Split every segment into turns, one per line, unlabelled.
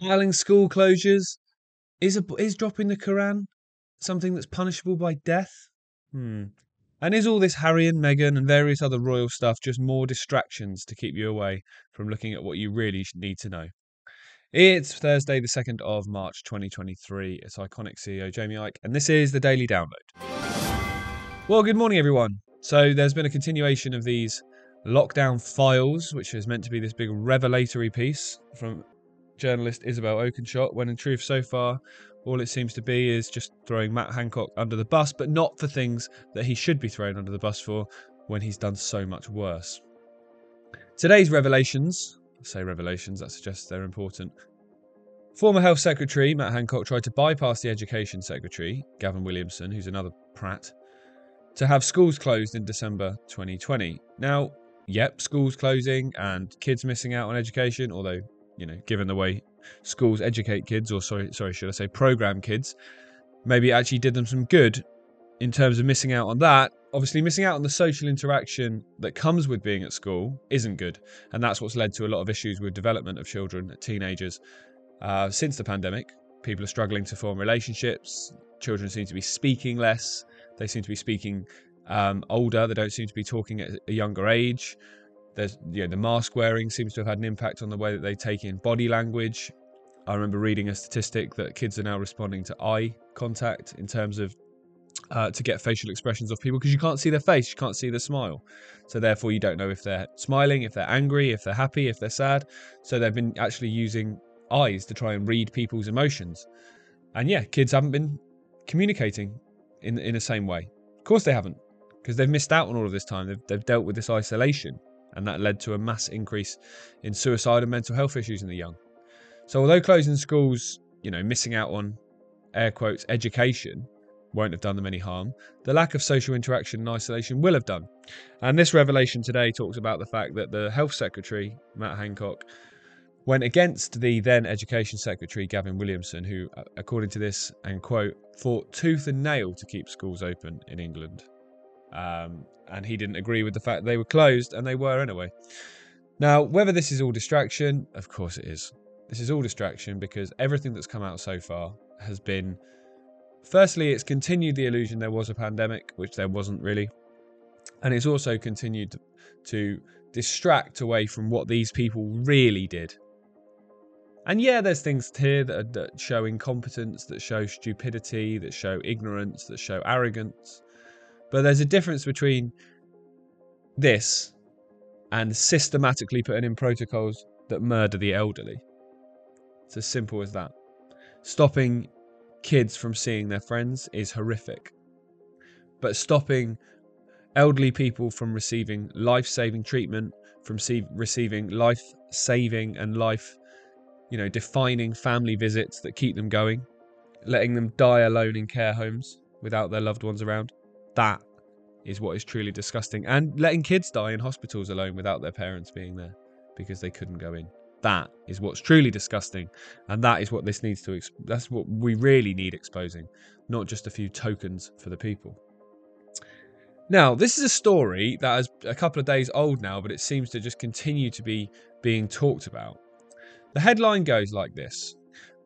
Piling school closures. Is, a, is dropping the Quran something that's punishable by death? Hmm. And is all this Harry and Meghan and various other royal stuff just more distractions to keep you away from looking at what you really need to know? It's Thursday, the 2nd of March 2023. It's Ickonic CEO Jamie Icke, and this is the Daily Download. Well, good morning, everyone. So, there's been a continuation of these lockdown files, which is meant to be this big revelatory piece from journalist Isabel Oakeshott, when in truth, so far, all it seems to be is just throwing Matt Hancock under the bus, but not for things that he should be thrown under the bus for when he's done so much worse. Today's revelations, I say revelations, that suggests they're important. Former Health Secretary Matt Hancock tried to bypass the Education Secretary, Gavin Williamson, who's another prat, to have schools closed in December 2020. Now, yep, schools closing and kids missing out on education, although you know, given the way schools educate kids, or sorry, sorry, should I say, program kids, maybe it actually did them some good in terms of missing out on that. Obviously, missing out on the social interaction that comes with being at school isn't good, and that's what's led to a lot of issues with development of children, teenagers, uh, since the pandemic. People are struggling to form relationships. Children seem to be speaking less. They seem to be speaking um, older. They don't seem to be talking at a younger age. There's you know the mask wearing seems to have had an impact on the way that they take in body language. I remember reading a statistic that kids are now responding to eye contact in terms of uh, to get facial expressions of people because you can't see their face, you can't see the smile. So therefore, you don't know if they're smiling, if they're angry, if they're happy, if they're sad. So they've been actually using eyes to try and read people's emotions. And yeah, kids haven't been communicating in in the same way. Of course, they haven't because they've missed out on all of this time. They've, they've dealt with this isolation and that led to a mass increase in suicide and mental health issues in the young. So, although closing schools, you know, missing out on air quotes education won't have done them any harm, the lack of social interaction and isolation will have done. And this revelation today talks about the fact that the Health Secretary, Matt Hancock, went against the then Education Secretary, Gavin Williamson, who, according to this, and quote, fought tooth and nail to keep schools open in England. Um, and he didn't agree with the fact they were closed, and they were anyway. Now, whether this is all distraction, of course it is. This is all distraction because everything that's come out so far has been. Firstly, it's continued the illusion there was a pandemic, which there wasn't really. And it's also continued to distract away from what these people really did. And yeah, there's things here that, are, that show incompetence, that show stupidity, that show ignorance, that show arrogance. But there's a difference between this and systematically putting in protocols that murder the elderly. It's as simple as that. Stopping kids from seeing their friends is horrific. But stopping elderly people from receiving life saving treatment, from see- receiving life saving and life, you know, defining family visits that keep them going, letting them die alone in care homes without their loved ones around, that is what is truly disgusting. And letting kids die in hospitals alone without their parents being there because they couldn't go in. That is what's truly disgusting. And that is what this needs to, exp- that's what we really need exposing, not just a few tokens for the people. Now, this is a story that is a couple of days old now, but it seems to just continue to be being talked about. The headline goes like this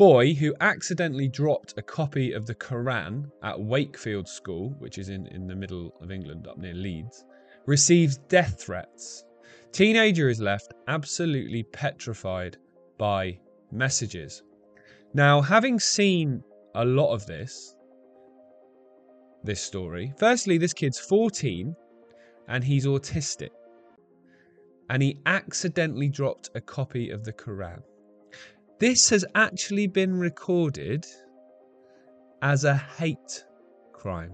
boy who accidentally dropped a copy of the Quran at Wakefield School, which is in, in the middle of England, up near Leeds, receives death threats. Teenager is left absolutely petrified by messages. Now, having seen a lot of this, this story, firstly, this kid's 14 and he's autistic. And he accidentally dropped a copy of the Quran. This has actually been recorded as a hate crime,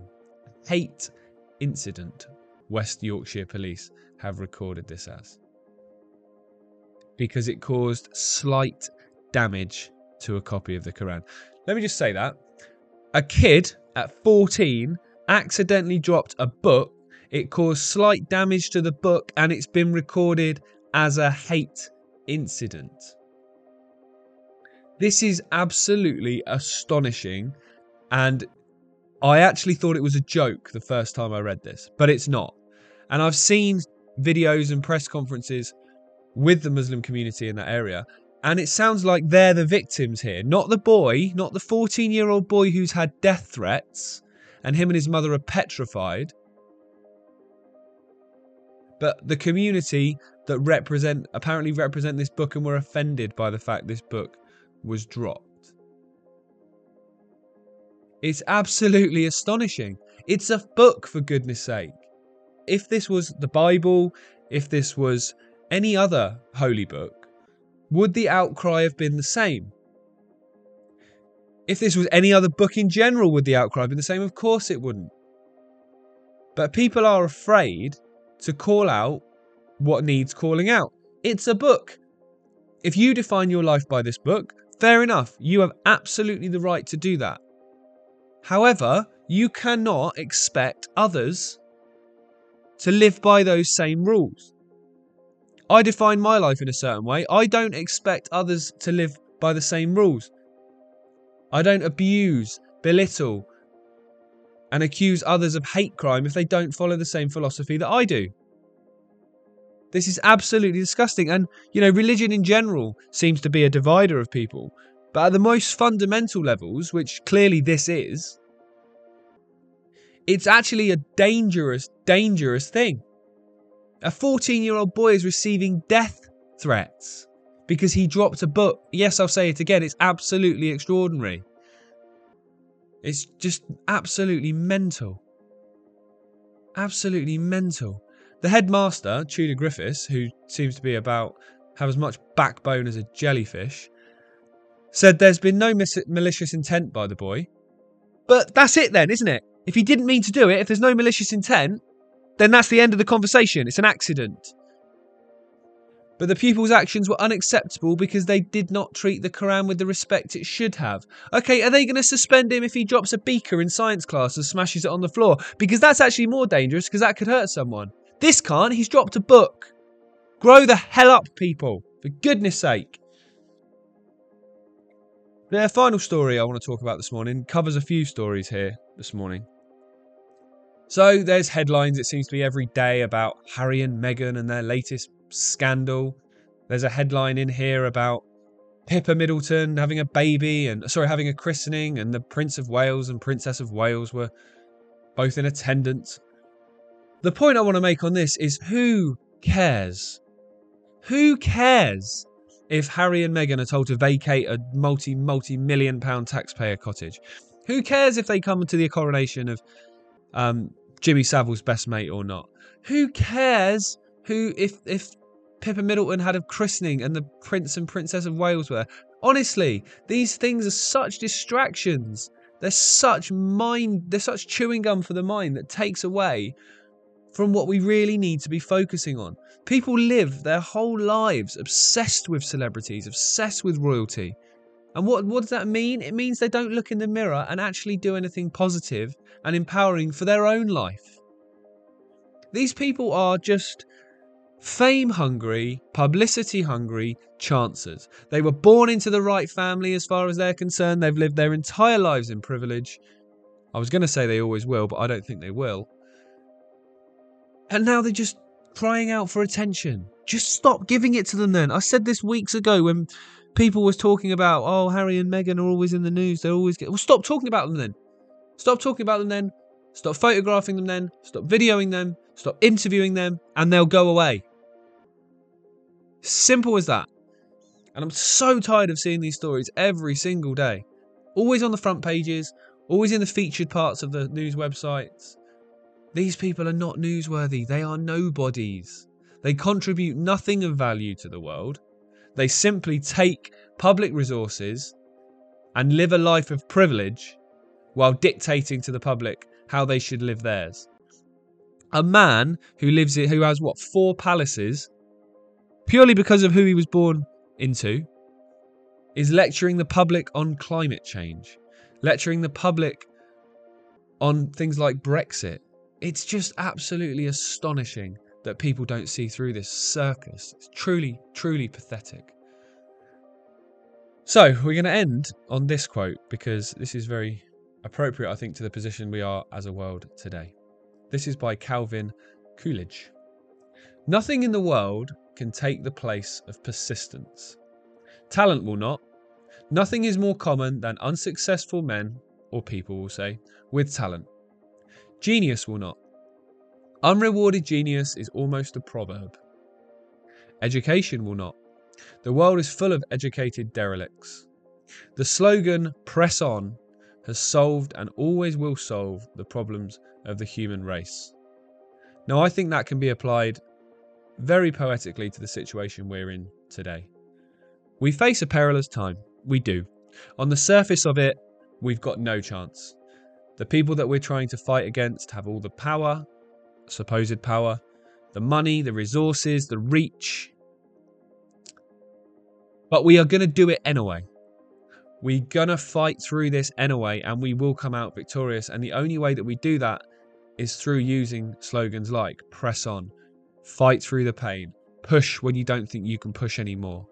hate incident. West Yorkshire Police have recorded this as because it caused slight damage to a copy of the Quran. Let me just say that a kid at 14 accidentally dropped a book. It caused slight damage to the book and it's been recorded as a hate incident. This is absolutely astonishing. And I actually thought it was a joke the first time I read this, but it's not. And I've seen videos and press conferences with the Muslim community in that area, And it sounds like they're the victims here, not the boy, not the 14 year old boy who's had death threats and him and his mother are petrified, but the community that represent apparently represent this book and were offended by the fact this book was dropped. It's absolutely astonishing. It's a book, for goodness sake. If this was the Bible, if this was any other holy book, would the outcry have been the same? If this was any other book in general, would the outcry have been the same? Of course it wouldn't. But people are afraid to call out what needs calling out. It's a book. If you define your life by this book, fair enough. You have absolutely the right to do that. However, you cannot expect others to live by those same rules. I define my life in a certain way. I don't expect others to live by the same rules. I don't abuse, belittle, and accuse others of hate crime if they don't follow the same philosophy that I do. This is absolutely disgusting. And, you know, religion in general seems to be a divider of people. But at the most fundamental levels, which clearly this is, it's actually a dangerous, dangerous thing. A 14 year old boy is receiving death threats because he dropped a book. Yes, I'll say it again, it's absolutely extraordinary. It's just absolutely mental. Absolutely mental. The headmaster, Tudor Griffiths, who seems to be about have as much backbone as a jellyfish, said there's been no mis- malicious intent by the boy. But that's it then, isn't it? If he didn't mean to do it, if there's no malicious intent, then that's the end of the conversation. It's an accident. But the pupil's actions were unacceptable because they did not treat the Quran with the respect it should have. Okay, are they going to suspend him if he drops a beaker in science class and smashes it on the floor? Because that's actually more dangerous because that could hurt someone. This can't. He's dropped a book. Grow the hell up, people. For goodness sake. The final story I want to talk about this morning covers a few stories here this morning. So there's headlines, it seems to be every day, about Harry and Meghan and their latest scandal. There's a headline in here about Pippa Middleton having a baby and sorry, having a christening, and the Prince of Wales and Princess of Wales were both in attendance. The point I want to make on this is who cares? Who cares if Harry and Meghan are told to vacate a multi multi million pound taxpayer cottage? Who cares if they come to the coronation of um, Jimmy Savile's best mate or not? Who cares who if if Pippa Middleton had a christening and the Prince and Princess of Wales were? Honestly, these things are such distractions. They're such mind. They're such chewing gum for the mind that takes away from what we really need to be focusing on. People live their whole lives obsessed with celebrities, obsessed with royalty. And what, what does that mean? It means they don't look in the mirror and actually do anything positive and empowering for their own life. These people are just fame hungry, publicity hungry chancers. They were born into the right family as far as they're concerned. They've lived their entire lives in privilege. I was going to say they always will, but I don't think they will. And now they're just crying out for attention. Just stop giving it to them then. I said this weeks ago when people was talking about, oh, Harry and Meghan are always in the news. They're always get. Well, stop talking about them then. Stop talking about them then. Stop photographing them then. Stop videoing them. Stop interviewing them, and they'll go away. Simple as that. And I'm so tired of seeing these stories every single day. Always on the front pages, always in the featured parts of the news websites. These people are not newsworthy, they are nobodies. They contribute nothing of value to the world. They simply take public resources and live a life of privilege while dictating to the public how they should live theirs. A man who lives who has what four palaces purely because of who he was born into is lecturing the public on climate change, lecturing the public on things like Brexit, it's just absolutely astonishing that people don't see through this circus. It's truly, truly pathetic. So, we're going to end on this quote because this is very appropriate, I think, to the position we are as a world today. This is by Calvin Coolidge. Nothing in the world can take the place of persistence. Talent will not. Nothing is more common than unsuccessful men, or people will say, with talent. Genius will not. Unrewarded genius is almost a proverb. Education will not. The world is full of educated derelicts. The slogan, press on, has solved and always will solve the problems of the human race. Now, I think that can be applied very poetically to the situation we're in today. We face a perilous time. We do. On the surface of it, we've got no chance. The people that we're trying to fight against have all the power, supposed power, the money, the resources, the reach. But we are going to do it anyway. We're going to fight through this anyway, and we will come out victorious. And the only way that we do that is through using slogans like press on, fight through the pain, push when you don't think you can push anymore.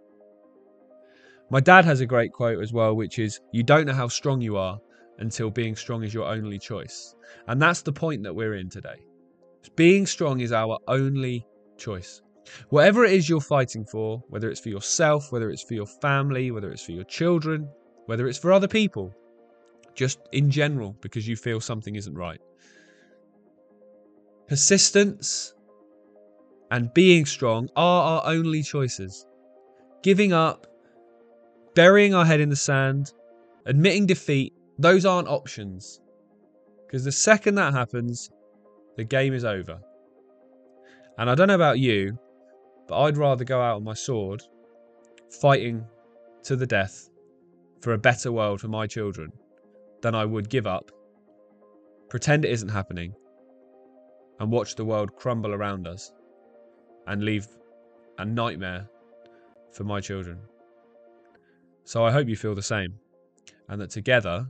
My dad has a great quote as well, which is You don't know how strong you are until being strong is your only choice. And that's the point that we're in today. Being strong is our only choice. Whatever it is you're fighting for, whether it's for yourself, whether it's for your family, whether it's for your children, whether it's for other people, just in general, because you feel something isn't right. Persistence and being strong are our only choices. Giving up, burying our head in the sand, admitting defeat, those aren't options. Because the second that happens, the game is over. And I don't know about you, but I'd rather go out on my sword, fighting to the death for a better world for my children, than I would give up, pretend it isn't happening, and watch the world crumble around us and leave a nightmare for my children. So I hope you feel the same and that together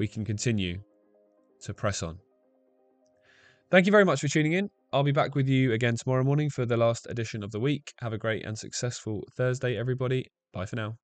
we can continue to press on. Thank you very much for tuning in. I'll be back with you again tomorrow morning for the last edition of the week. Have a great and successful Thursday, everybody. Bye for now.